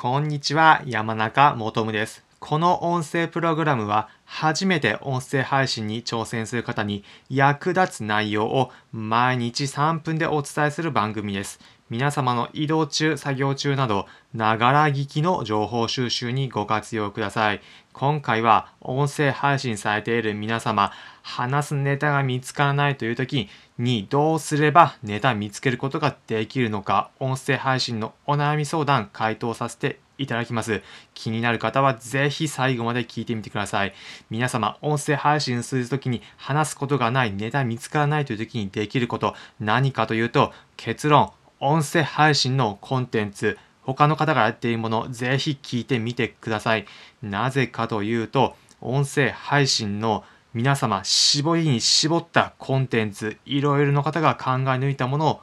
こんにちは、山中もとむです。この音声プログラムは、初めて音声配信に挑戦する方に役立つ内容を毎日3分でお伝えする番組です。皆様の移動中、作業中など、ながら聞きの情報収集にご活用ください。今回は音声配信されている皆様、話すネタが見つからないという時にどうすればネタ見つけることができるのか、音声配信のお悩み相談回答させていただきます。気になる方はぜひ最後まで聞いてみてください。皆様、音声配信するときに話すことがない、ネタ見つからないというときにできること、何かというと、結論、音声配信のコンテンツ、他の方がやっているもの、ぜひ聞いてみてください。なぜかというと、音声配信の皆様、絞りに絞ったコンテンツ、いろいろな方が考え抜いたものを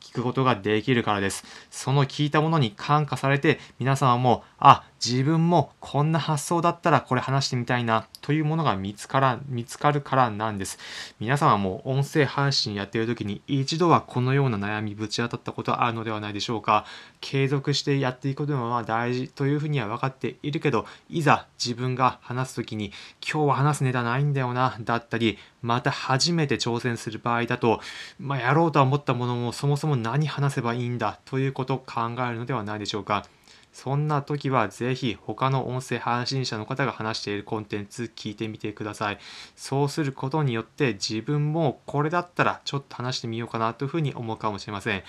聞くことができるからです。その聞いたものに感化されて、皆様も、あ、自分もこんな発想だったらこれ話してみたいなというものが見つから見つかるからなんです。皆様も音声配信やっている時に一度はこのような悩みぶち当たったことはあるのではないでしょうか。継続してやっていくことは大事というふうには分かっているけど、いざ自分が話す時に今日は話すネタないんだよなだったり、また初めて挑戦する場合だと、まあ、やろうとは思ったものもそもそもも何話せばいいんだということを考えるのではないでしょうか。そんな時はぜひ他の音声配信者の方が話しているコンテンツ聞いてみてください。そうすることによって自分もこれだったらちょっと話してみようかなというふうに思うかもしれません。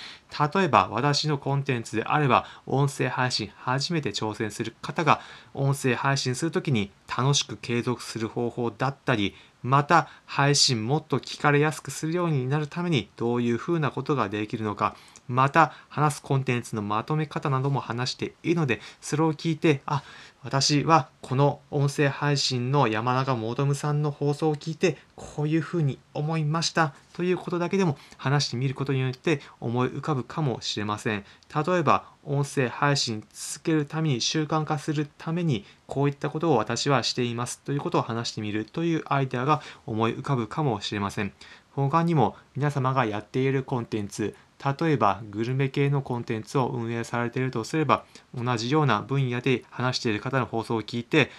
例えば私のコンテンツであれば音声配信初めて挑戦する方が音声配信するときに楽しく継続する方法だったりまた配信もっと聞かれやすくするようになるためにどういうふうなことができるのかまた話すコンテンツのまとめ方なども話しているのでそれを聞いてあ私はこの音声配信の山中もとむさんの放送を聞いてこういうふうに思いましたということだけでも話してみることによって思い浮かぶかもしれません。例えば音声配信続けるために習慣化するためにこういったことを私はしていますということを話してみるというアイデアが思い浮かぶかもしれません。他にも皆様がやっているコンテンツ例えばグルメ系のコンテンツを運営されているとすれば同じような分野で話している方の放送を聞いて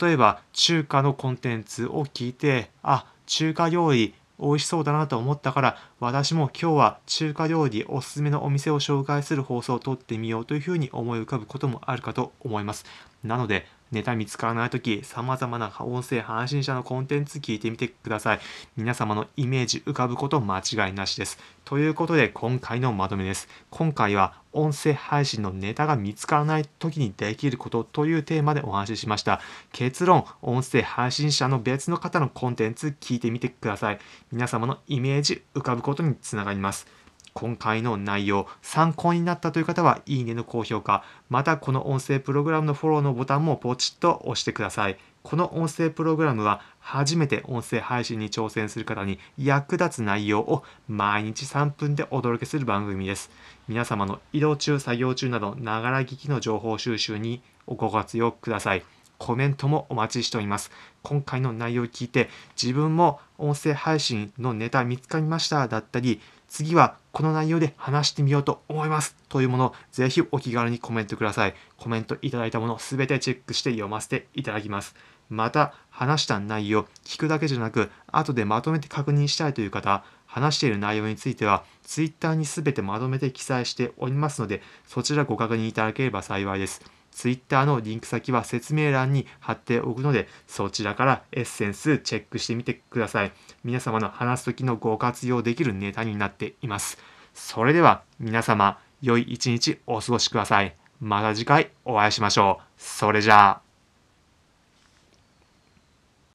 例えば中華のコンテンツを聞いてあ中華料理美味しそうだなと思ったから私も今日は中華料理おすすめのお店を紹介する放送を撮ってみようというふうに思い浮かぶこともあるかと思います。なのでネタ見つからないとき、様々な音声配信者のコンテンツ聞いてみてください。皆様のイメージ浮かぶこと間違いなしです。ということで、今回のまとめです。今回は音声配信のネタが見つからない時にできることというテーマでお話ししました。結論、音声配信者の別の方のコンテンツ聞いてみてください。皆様のイメージ浮かぶことにつながります。今回の内容、参考になったという方は、いいねの高評価、またこの音声プログラムのフォローのボタンもポチッと押してください。この音声プログラムは、初めて音声配信に挑戦する方に役立つ内容を毎日3分でお届けする番組です。皆様の移動中、作業中など、ながら聞きの情報収集にご活用ください。コメントもお待ちしております。今回の内容を聞いて、自分も音声配信のネタ見つかりましただったり、次はこの内容で話してみようと思いますというものをぜひお気軽にコメントください。コメントいただいたものすべてチェックして読ませていただきます。また、話した内容、聞くだけじゃなく、後でまとめて確認したいという方、話している内容については、Twitter にすべてまとめて記載しておりますので、そちらご確認いただければ幸いです。Twitter のリンク先は説明欄に貼っておくので、そちらからエッセンスチェックしてみてください。皆様の話す時のご活用できるネタになっています。それでは皆様、良い一日お過ごしください。また次回お会いしましょう。それじゃあ。